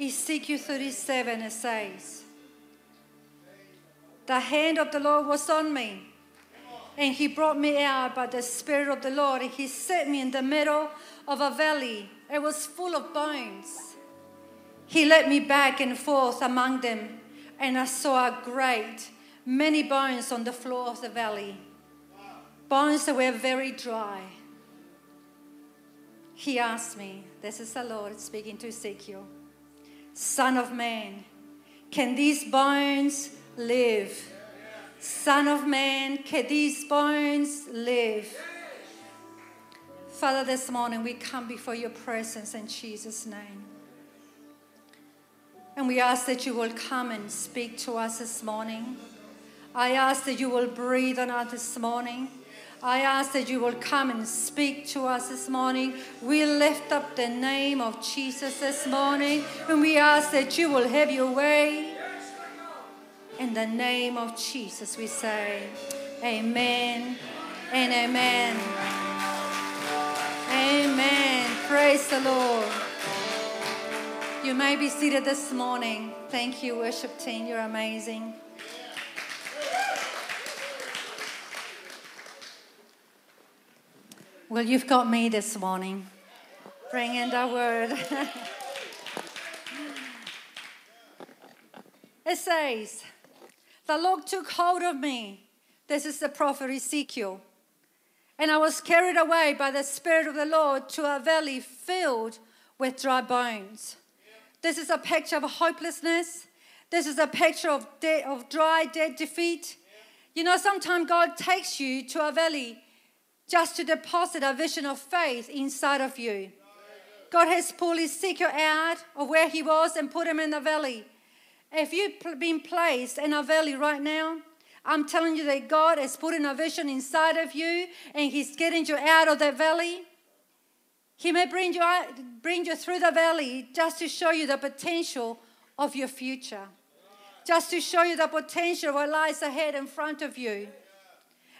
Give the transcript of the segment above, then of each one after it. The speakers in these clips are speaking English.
Ezekiel 37 it says, The hand of the Lord was on me, and he brought me out by the Spirit of the Lord, and he set me in the middle of a valley. It was full of bones. He led me back and forth among them, and I saw a great many bones on the floor of the valley, bones that were very dry. He asked me, This is the Lord speaking to Ezekiel, Son of man, can these bones live? Son of man, can these bones live? Father, this morning we come before your presence in Jesus' name. And we ask that you will come and speak to us this morning. I ask that you will breathe on us this morning. I ask that you will come and speak to us this morning. We lift up the name of Jesus this morning, and we ask that you will have your way. In the name of Jesus, we say, Amen and Amen. Amen. Praise the Lord. You may be seated this morning. Thank you, worship team. You're amazing. Well, you've got me this morning. Bring in the word. it says, The Lord took hold of me. This is the prophet Ezekiel. And I was carried away by the Spirit of the Lord to a valley filled with dry bones. This is a picture of hopelessness. This is a picture of, de- of dry, dead defeat. You know, sometimes God takes you to a valley just to deposit a vision of faith inside of you. God has pulled Ezekiel out of where he was and put him in the valley. If you've been placed in a valley right now, I'm telling you that God has put in a vision inside of you and He's getting you out of that valley. He may bring you, out, bring you through the valley just to show you the potential of your future, just to show you the potential of what lies ahead in front of you.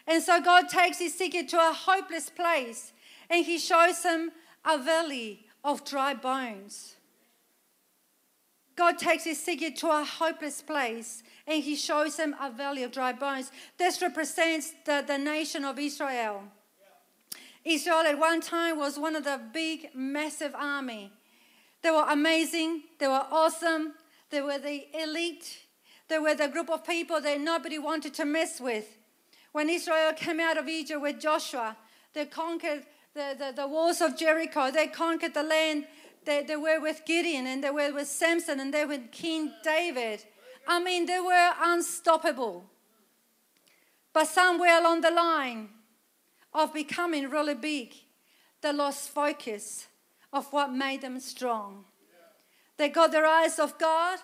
And so God takes Ezekiel to a hopeless place and he shows him a valley of dry bones. God takes Ezekiel to a hopeless place and he shows him a valley of dry bones. This represents the, the nation of Israel. Israel at one time was one of the big, massive army. They were amazing, they were awesome, they were the elite, they were the group of people that nobody wanted to mess with. When Israel came out of Egypt with Joshua, they conquered the, the, the walls of Jericho. They conquered the land. They, they were with Gideon and they were with Samson and they were with King David. I mean, they were unstoppable. But somewhere along the line of becoming really big, they lost focus of what made them strong. They got their eyes off God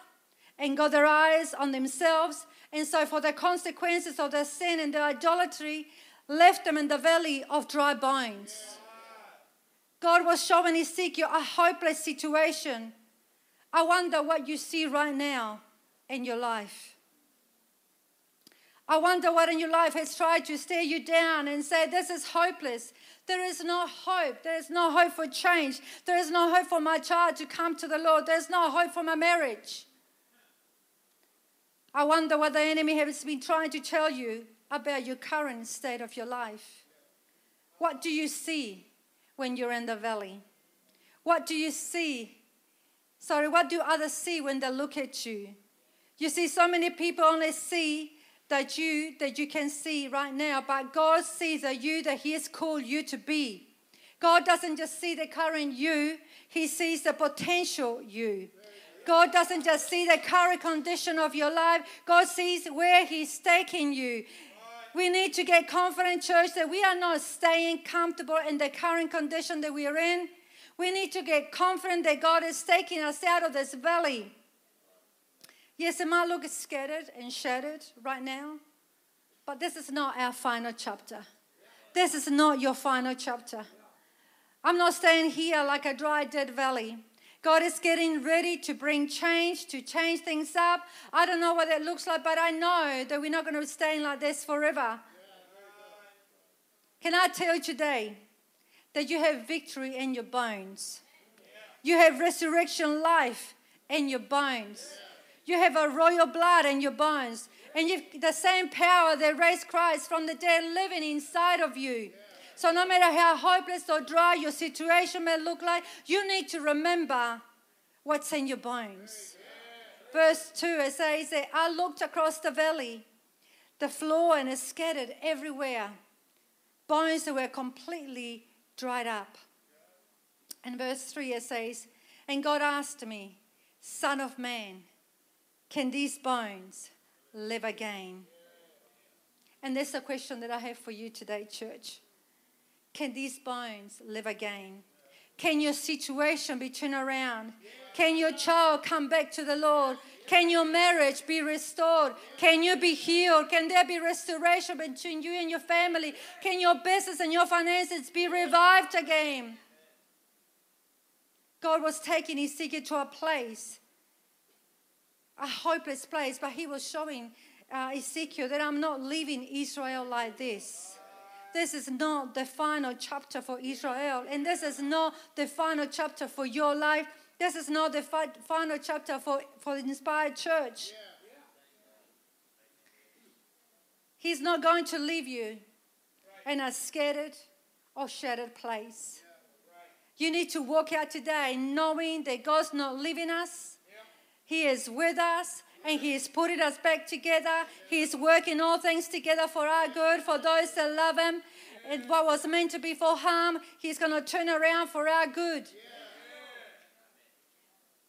and got their eyes on themselves and so, for the consequences of their sin and their idolatry, left them in the valley of dry bones. God was showing Ezekiel a hopeless situation. I wonder what you see right now in your life. I wonder what in your life has tried to stare you down and say, This is hopeless. There is no hope. There is no hope for change. There is no hope for my child to come to the Lord. There's no hope for my marriage. I wonder what the enemy has been trying to tell you about your current state of your life. What do you see when you're in the valley? What do you see? Sorry, what do others see when they look at you? You see, so many people only see that you that you can see right now, but God sees the you that He has called you to be. God doesn't just see the current you, He sees the potential you. God doesn't just see the current condition of your life, God sees where He's taking you. We need to get confident, church, that we are not staying comfortable in the current condition that we are in. We need to get confident that God is taking us out of this valley. Yes, it might look scattered and shattered right now, but this is not our final chapter. This is not your final chapter. I'm not staying here like a dry, dead valley. God is getting ready to bring change, to change things up. I don't know what that looks like, but I know that we're not going to stay like this forever. Can I tell you today that you have victory in your bones? You have resurrection life in your bones. You have a royal blood in your bones. And you've the same power that raised Christ from the dead living inside of you. So no matter how hopeless or dry your situation may look like, you need to remember what's in your bones. Verse 2 it says I looked across the valley, the floor and it's scattered everywhere. Bones that were completely dried up. And verse 3 it says, And God asked me, Son of man, can these bones live again? And that's a question that I have for you today, church. Can these bones live again? Can your situation be turned around? Can your child come back to the Lord? Can your marriage be restored? Can you be healed? Can there be restoration between you and your family? Can your business and your finances be revived again? God was taking Ezekiel to a place, a hopeless place, but He was showing uh, Ezekiel that I'm not leaving Israel like this. This is not the final chapter for Israel, and this is not the final chapter for your life. This is not the fi- final chapter for, for the inspired church. He's not going to leave you in a scattered or shattered place. You need to walk out today knowing that God's not leaving us, He is with us. And he putting us back together. He is working all things together for our good, for those that love him. And what was meant to be for harm, he's going to turn around for our good.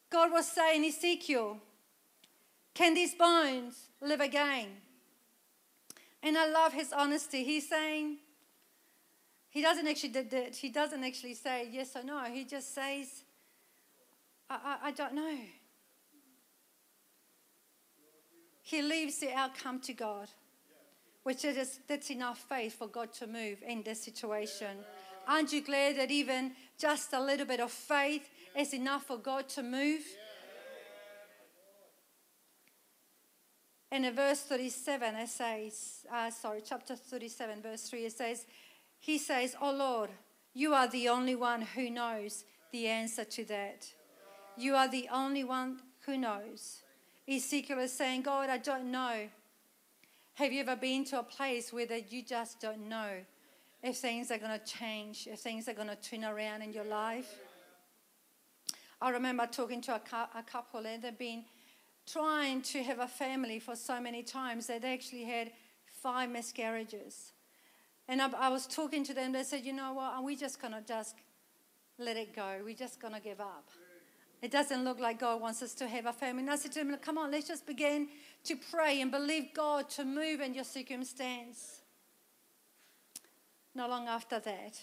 God was saying, Ezekiel, can these bones live again? And I love his honesty. He's saying, he doesn't actually he doesn't actually say yes or no. He just says, I, I, I don't know. He leaves the outcome to God, which is that's enough faith for God to move in this situation. Aren't you glad that even just a little bit of faith is enough for God to move? And in verse 37, it says, uh, sorry, chapter 37, verse 3, it says, he says, Oh Lord, you are the only one who knows the answer to that. You are the only one who knows. Ezekiel is saying, God, I don't know. Have you ever been to a place where that you just don't know if things are going to change, if things are going to turn around in your life? I remember talking to a, a couple and they've been trying to have a family for so many times that they actually had five miscarriages. And I, I was talking to them. They said, you know what? We're just going to just let it go. We're just going to give up. It doesn't look like God wants us to have a family. I said to him, come on, let's just begin to pray and believe God to move in your circumstance. Not long after that,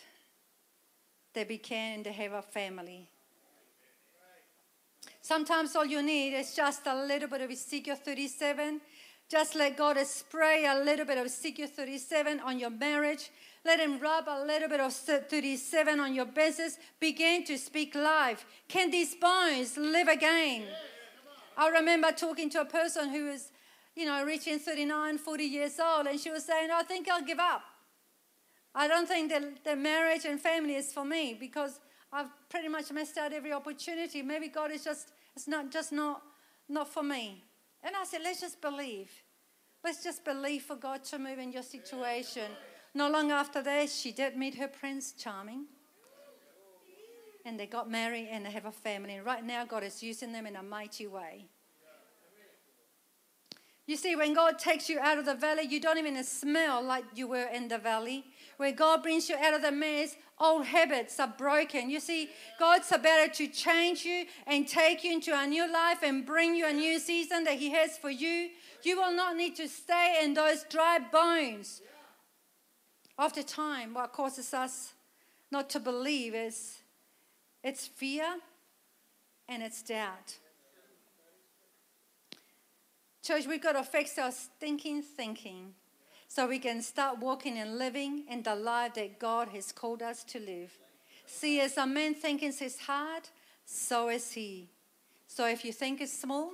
they began to have a family. Sometimes all you need is just a little bit of Ezekiel 37 just let God spray a little bit of Ezekiel 37 on your marriage. Let Him rub a little bit of 37 on your business. Begin to speak life. Can these bones live again? I remember talking to a person who was, you know, reaching 39, 40 years old, and she was saying, I think I'll give up. I don't think that the marriage and family is for me because I've pretty much missed out every opportunity. Maybe God is just, it's not just not, not for me. And I said, let's just believe. Let's just believe for God to move in your situation. Not long after that, she did meet her Prince Charming. And they got married and they have a family. And right now, God is using them in a mighty way. You see, when God takes you out of the valley, you don't even smell like you were in the valley. Where God brings you out of the mess, old habits are broken. You see, God's about to change you and take you into a new life and bring you a new season that He has for you. You will not need to stay in those dry bones. After time, what causes us not to believe is it's fear and it's doubt. Church, we've got to fix our stinking thinking so we can start walking and living in the life that God has called us to live. See, as a man thinks in his heart, so is he. So if you think it's small,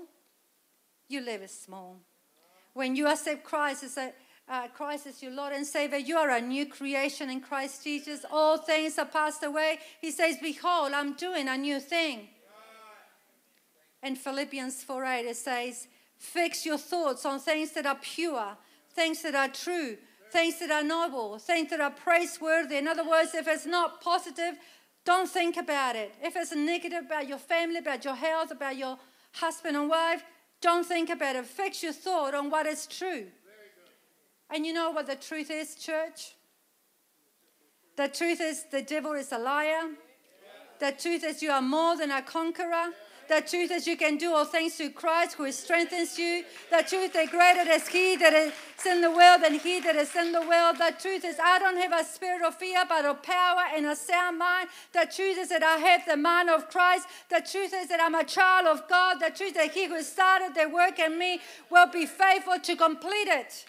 you live as small. When you accept Christ as a uh, Christ is your Lord and Savior. You are a new creation in Christ Jesus. All things are passed away. He says, Behold, I'm doing a new thing. In Philippians 4 8, it says, Fix your thoughts on things that are pure, things that are true, things that are noble, things that are praiseworthy. In other words, if it's not positive, don't think about it. If it's negative about your family, about your health, about your husband and wife, don't think about it. Fix your thought on what is true. And you know what the truth is, church? The truth is the devil is a liar. The truth is you are more than a conqueror. The truth is you can do all things through Christ who strengthens you. The truth is greater is he that is in the world than he that is in the world. The truth is I don't have a spirit of fear but of power and a sound mind. The truth is that I have the mind of Christ. The truth is that I'm a child of God. The truth is that he who started the work in me will be faithful to complete it.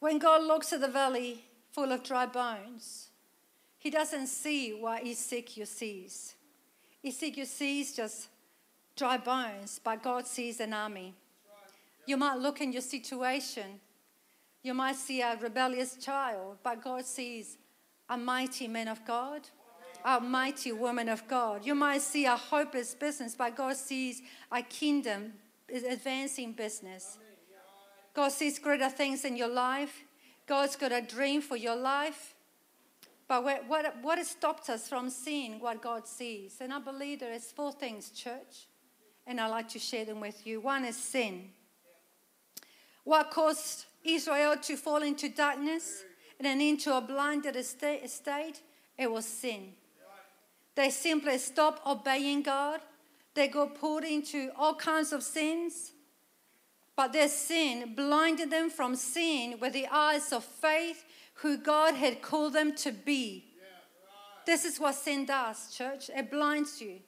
When God looks at the valley full of dry bones, he doesn't see what Ezekiel sees. Ezekiel sees just dry bones, but God sees an army. You might look in your situation, you might see a rebellious child, but God sees a mighty man of God, a mighty woman of God. You might see a hopeless business, but God sees a kingdom advancing business. God sees greater things in your life. God's got a dream for your life. But what, what, has stopped us from seeing what God sees? And I believe there is four things, church, and I'd like to share them with you. One is sin. What caused Israel to fall into darkness and then into a blinded state? It was sin. They simply stopped obeying God. They got pulled into all kinds of sins. But their sin blinded them from seeing with the eyes of faith who God had called them to be. This is what sin does, church. It blinds you.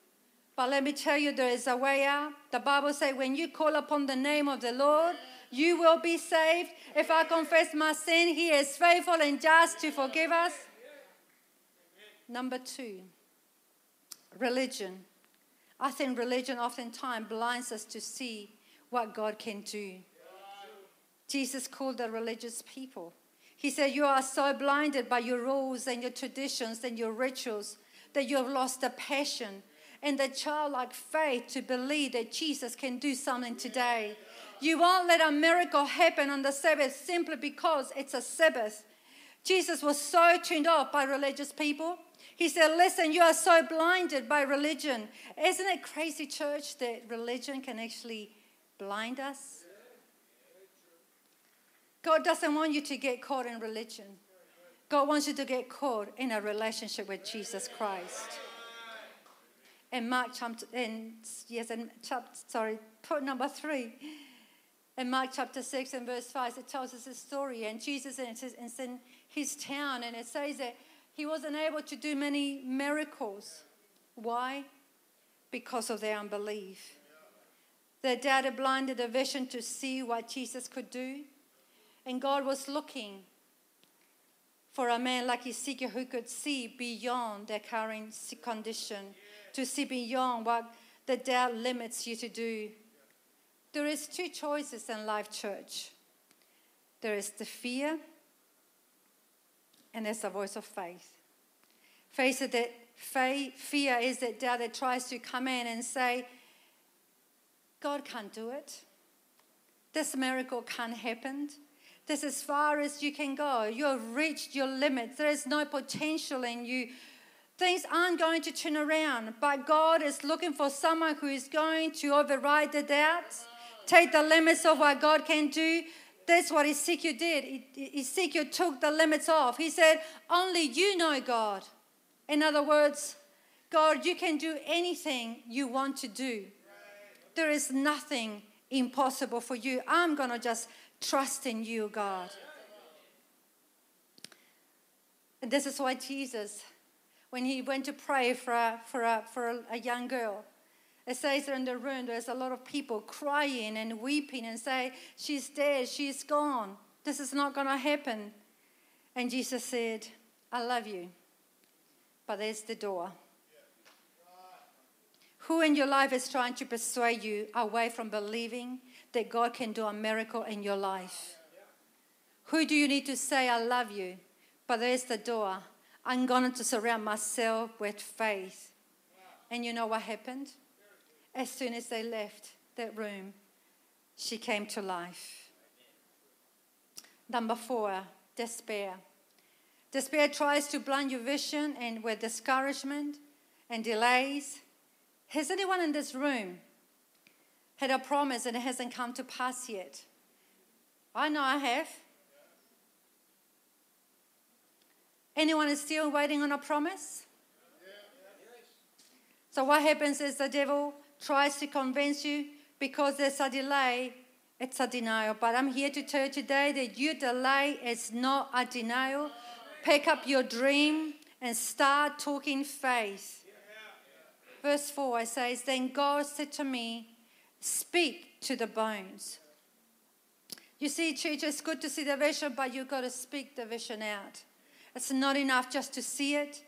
But let me tell you, there is a way out. The Bible says, when you call upon the name of the Lord, you will be saved. If I confess my sin, He is faithful and just to forgive us. Number two, religion. I think religion oftentimes blinds us to see what God can do. Jesus called the religious people. He said, You are so blinded by your rules and your traditions and your rituals that you have lost the passion and the childlike faith to believe that Jesus can do something today. You won't let a miracle happen on the Sabbath simply because it's a Sabbath. Jesus was so turned off by religious people. He said, Listen, you are so blinded by religion. Isn't it crazy, church, that religion can actually blind us. God doesn't want you to get caught in religion. God wants you to get caught in a relationship with Jesus Christ. In Mark chapter, in, yes, in chapter, sorry, point number three. In Mark chapter 6 and verse 5, it tells us a story. And Jesus is in his town, and it says that he wasn't able to do many miracles. Why? Because of their unbelief. Their dad had blinded their vision to see what Jesus could do. And God was looking for a man like Ezekiel who could see beyond their current condition, to see beyond what the doubt limits you to do. There is two choices in life, church. There is the fear, and there's the voice of faith. Face it, that faith, fear is that doubt that tries to come in and say, God can't do it. This miracle can't happen. This is as far as you can go. You have reached your limits. There is no potential in you. Things aren't going to turn around, but God is looking for someone who is going to override the doubts, take the limits of what God can do. That's what Ezekiel did. Ezekiel took the limits off. He said, Only you know God. In other words, God, you can do anything you want to do. There is nothing impossible for you. I'm going to just trust in you, God. And this is why Jesus, when he went to pray for a, for a, for a, a young girl, it says in the room there's a lot of people crying and weeping and say, She's dead, she's gone. This is not going to happen. And Jesus said, I love you, but there's the door. Who in your life is trying to persuade you away from believing that God can do a miracle in your life? Who do you need to say, I love you? But there's the door. I'm going to surround myself with faith. And you know what happened? As soon as they left that room, she came to life. Number four, despair. Despair tries to blind your vision, and with discouragement and delays. Has anyone in this room had a promise and it hasn't come to pass yet? I know I have. Anyone is still waiting on a promise? So, what happens is the devil tries to convince you because there's a delay, it's a denial. But I'm here to tell you today that your delay is not a denial. Pick up your dream and start talking faith. Verse 4 it says, Then God said to me, Speak to the bones. You see, church, it's good to see the vision, but you've got to speak the vision out. It's not enough just to see it.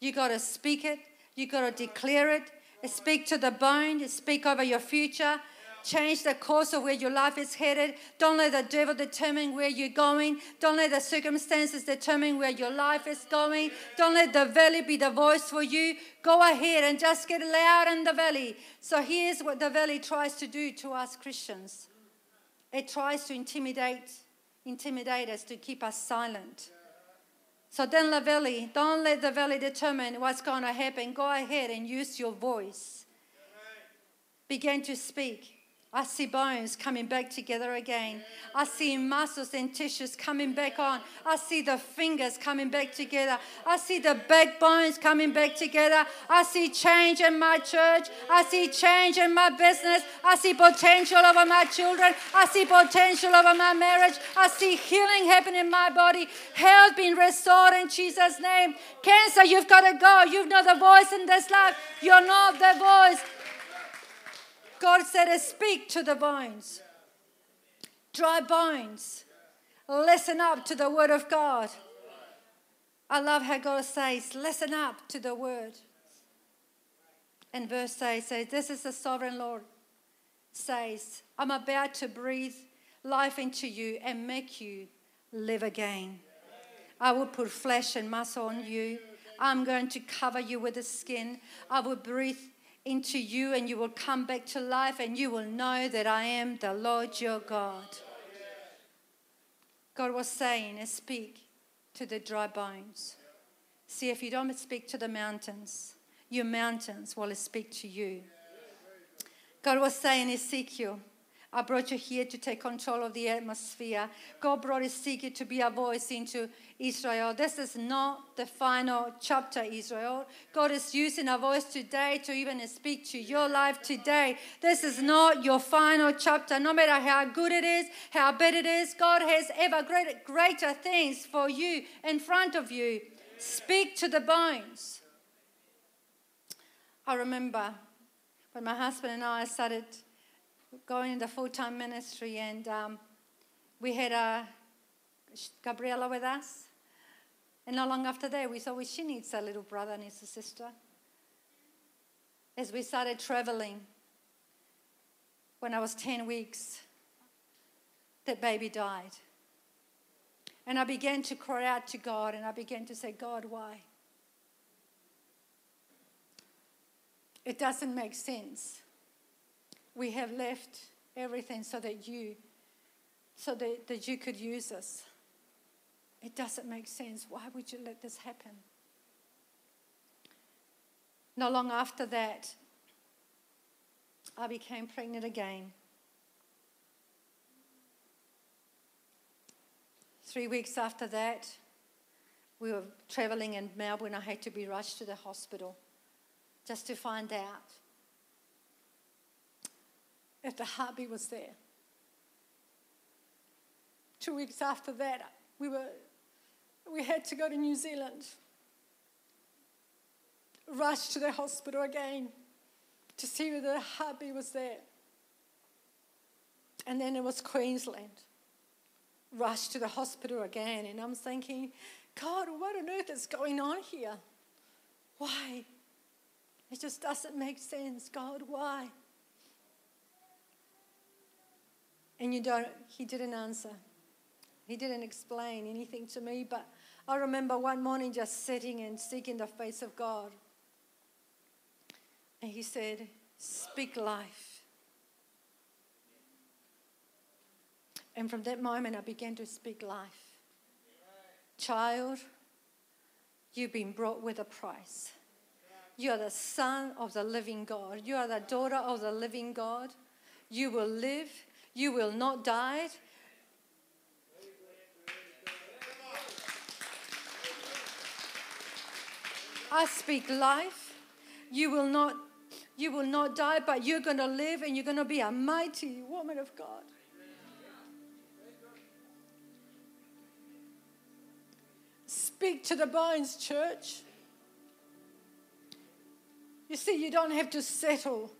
You've got to speak it. You've got to declare it. Speak to the bone. Speak over your future. Change the course of where your life is headed. Don't let the devil determine where you're going. Don't let the circumstances determine where your life is going. Don't let the valley be the voice for you. Go ahead and just get loud in the valley. So here's what the valley tries to do to us Christians. It tries to intimidate, intimidate us to keep us silent. So then the valley, don't let the valley determine what's going to happen. Go ahead and use your voice. Begin to speak. I see bones coming back together again. I see muscles and tissues coming back on. I see the fingers coming back together. I see the backbones coming back together. I see change in my church. I see change in my business. I see potential over my children. I see potential over my marriage. I see healing happening in my body. Health being restored in Jesus' name. Cancer, you've got to go. You've not the voice in this life. You're not the voice. God said, Speak to the bones. Dry bones. Listen up to the word of God. I love how God says, Listen up to the word. And verse 8 says, This is the sovereign Lord says, I'm about to breathe life into you and make you live again. I will put flesh and muscle on you. I'm going to cover you with the skin. I will breathe into you and you will come back to life and you will know that I am the Lord your God. God was saying, speak to the dry bones. See, if you don't speak to the mountains, your mountains will speak to you. God was saying, Ezekiel, I brought you here to take control of the atmosphere. God brought Ezekiel to be a voice into Israel. This is not the final chapter, Israel. God is using a voice today to even speak to your life today. This is not your final chapter. No matter how good it is, how bad it is, God has ever greater things for you in front of you. Speak to the bones. I remember when my husband and I started going in the full time ministry, and um, we had a Gabriela with us. And not long after that, we well, she needs a little brother, needs a sister. As we started traveling, when I was 10 weeks, that baby died. And I began to cry out to God and I began to say, God, why? It doesn't make sense. We have left everything so that you so that, that you could use us. It doesn't make sense. Why would you let this happen? Not long after that, I became pregnant again. Three weeks after that, we were traveling in Melbourne. I had to be rushed to the hospital just to find out if the heartbeat was there. Two weeks after that, we were we had to go to New Zealand. Rushed to the hospital again to see whether the heartbeat was there. And then it was Queensland. Rushed to the hospital again, and I'm thinking, God, what on earth is going on here? Why? It just doesn't make sense. God, why? And you don't, he didn't answer. He didn't explain anything to me, but I remember one morning just sitting and seeking the face of God. And he said, Speak life. And from that moment, I began to speak life. Child, you've been brought with a price. You are the son of the living God. You are the daughter of the living God. You will live. You will not die. I speak life. You will not you will not die, but you're going to live and you're going to be a mighty woman of God. Speak to the bones, church. You see, you don't have to settle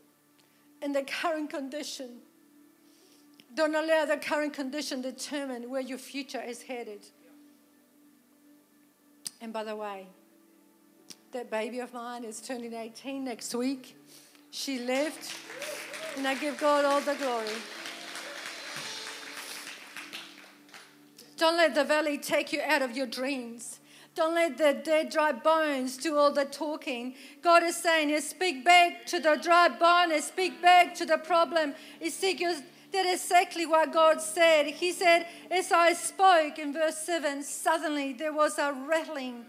in the current condition. Don't allow the current condition determine where your future is headed. And by the way, that baby of mine is turning 18 next week. She lived, and I give God all the glory. Don't let the valley take you out of your dreams. Don't let the dead, dry bones do all the talking. God is saying, you speak back to the dry bone speak back to the problem. Ezekiel did exactly what God said. He said, As I spoke in verse 7, suddenly there was a rattling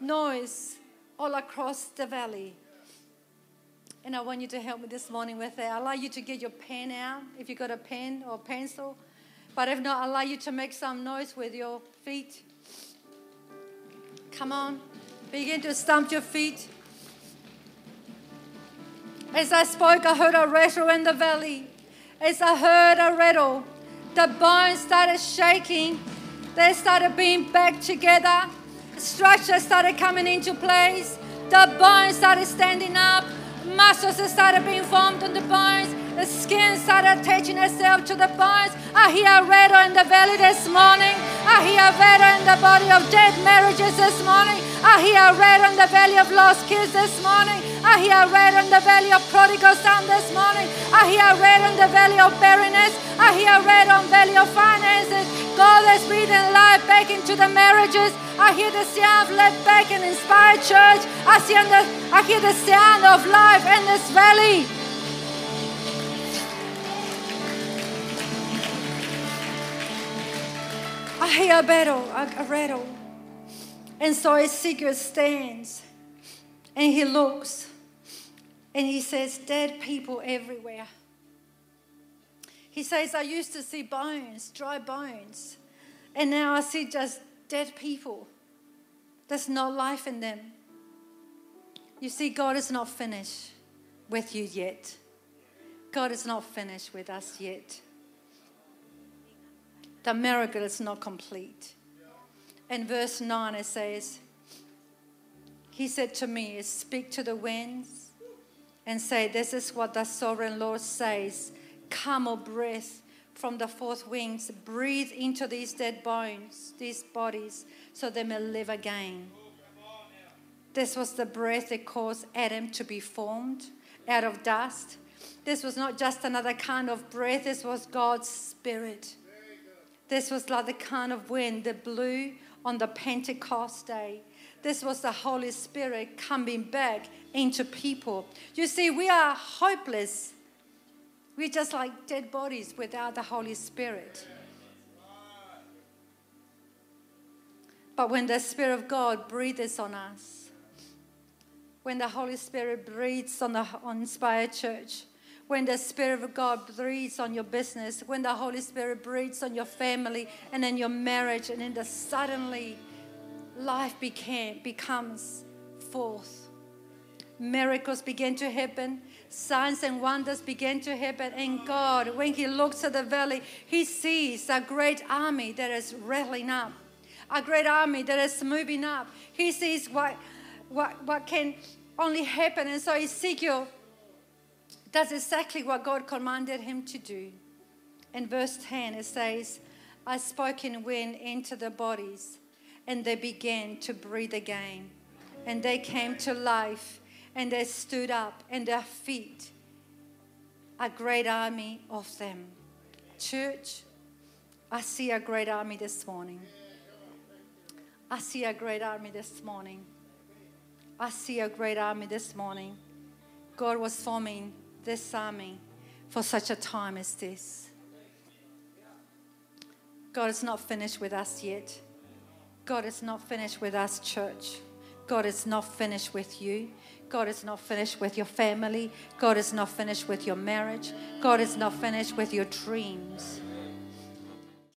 noise all across the valley. And I want you to help me this morning with that. I'd like you to get your pen out if you've got a pen or pencil. But if not, I'd like you to make some noise with your feet. Come on. Begin to stamp your feet. As I spoke, I heard a rattle in the valley. As I heard a rattle, the bones started shaking. They started being back together. Structure started coming into place. The bones started standing up. Muscles started being formed on the bones. The skin started attaching itself to the bones. I hear a rattle in the valley this morning. I hear a rattle in the body of dead marriages this morning. I hear a rattle in the valley of lost kids this morning. I hear a rattle in the valley of prodigal son this morning. I hear a rattle in the valley of barrenness. I hear a rattle in the valley of finances. God is breathing life back into the marriages. I hear the sound of life back in Inspired Church. I, see the, I hear the sound of life in this valley. Hear a battle, a, a rattle. And so Ezekiel stands and he looks and he says, Dead people everywhere. He says, I used to see bones, dry bones, and now I see just dead people. There's no life in them. You see, God is not finished with you yet. God is not finished with us yet. The miracle is not complete. In verse 9, it says, He said to me, Speak to the winds and say, This is what the sovereign Lord says. Come, O breath from the fourth wings, breathe into these dead bones, these bodies, so they may live again. This was the breath that caused Adam to be formed out of dust. This was not just another kind of breath, this was God's Spirit. This was like the kind of wind that blew on the Pentecost day. This was the Holy Spirit coming back into people. You see, we are hopeless. We're just like dead bodies without the Holy Spirit. But when the Spirit of God breathes on us, when the Holy Spirit breathes on the on Inspired Church, when the Spirit of God breathes on your business, when the Holy Spirit breathes on your family and in your marriage, and then the suddenly life became, becomes forth. Miracles begin to happen, signs and wonders begin to happen. And God, when He looks at the valley, He sees a great army that is rattling up, a great army that is moving up. He sees what, what, what can only happen. And so Ezekiel does exactly what God commanded him to do. In verse 10, it says, I spoke in wind into the bodies, and they began to breathe again. And they came to life, and they stood up, and their feet, a great army of them. Church, I see a great army this morning. I see a great army this morning. I see a great army this morning. God was forming this army for such a time as this. God is not finished with us yet. God is not finished with us, church. God is not finished with you. God is not finished with your family. God is not finished with your marriage. God is not finished with your dreams.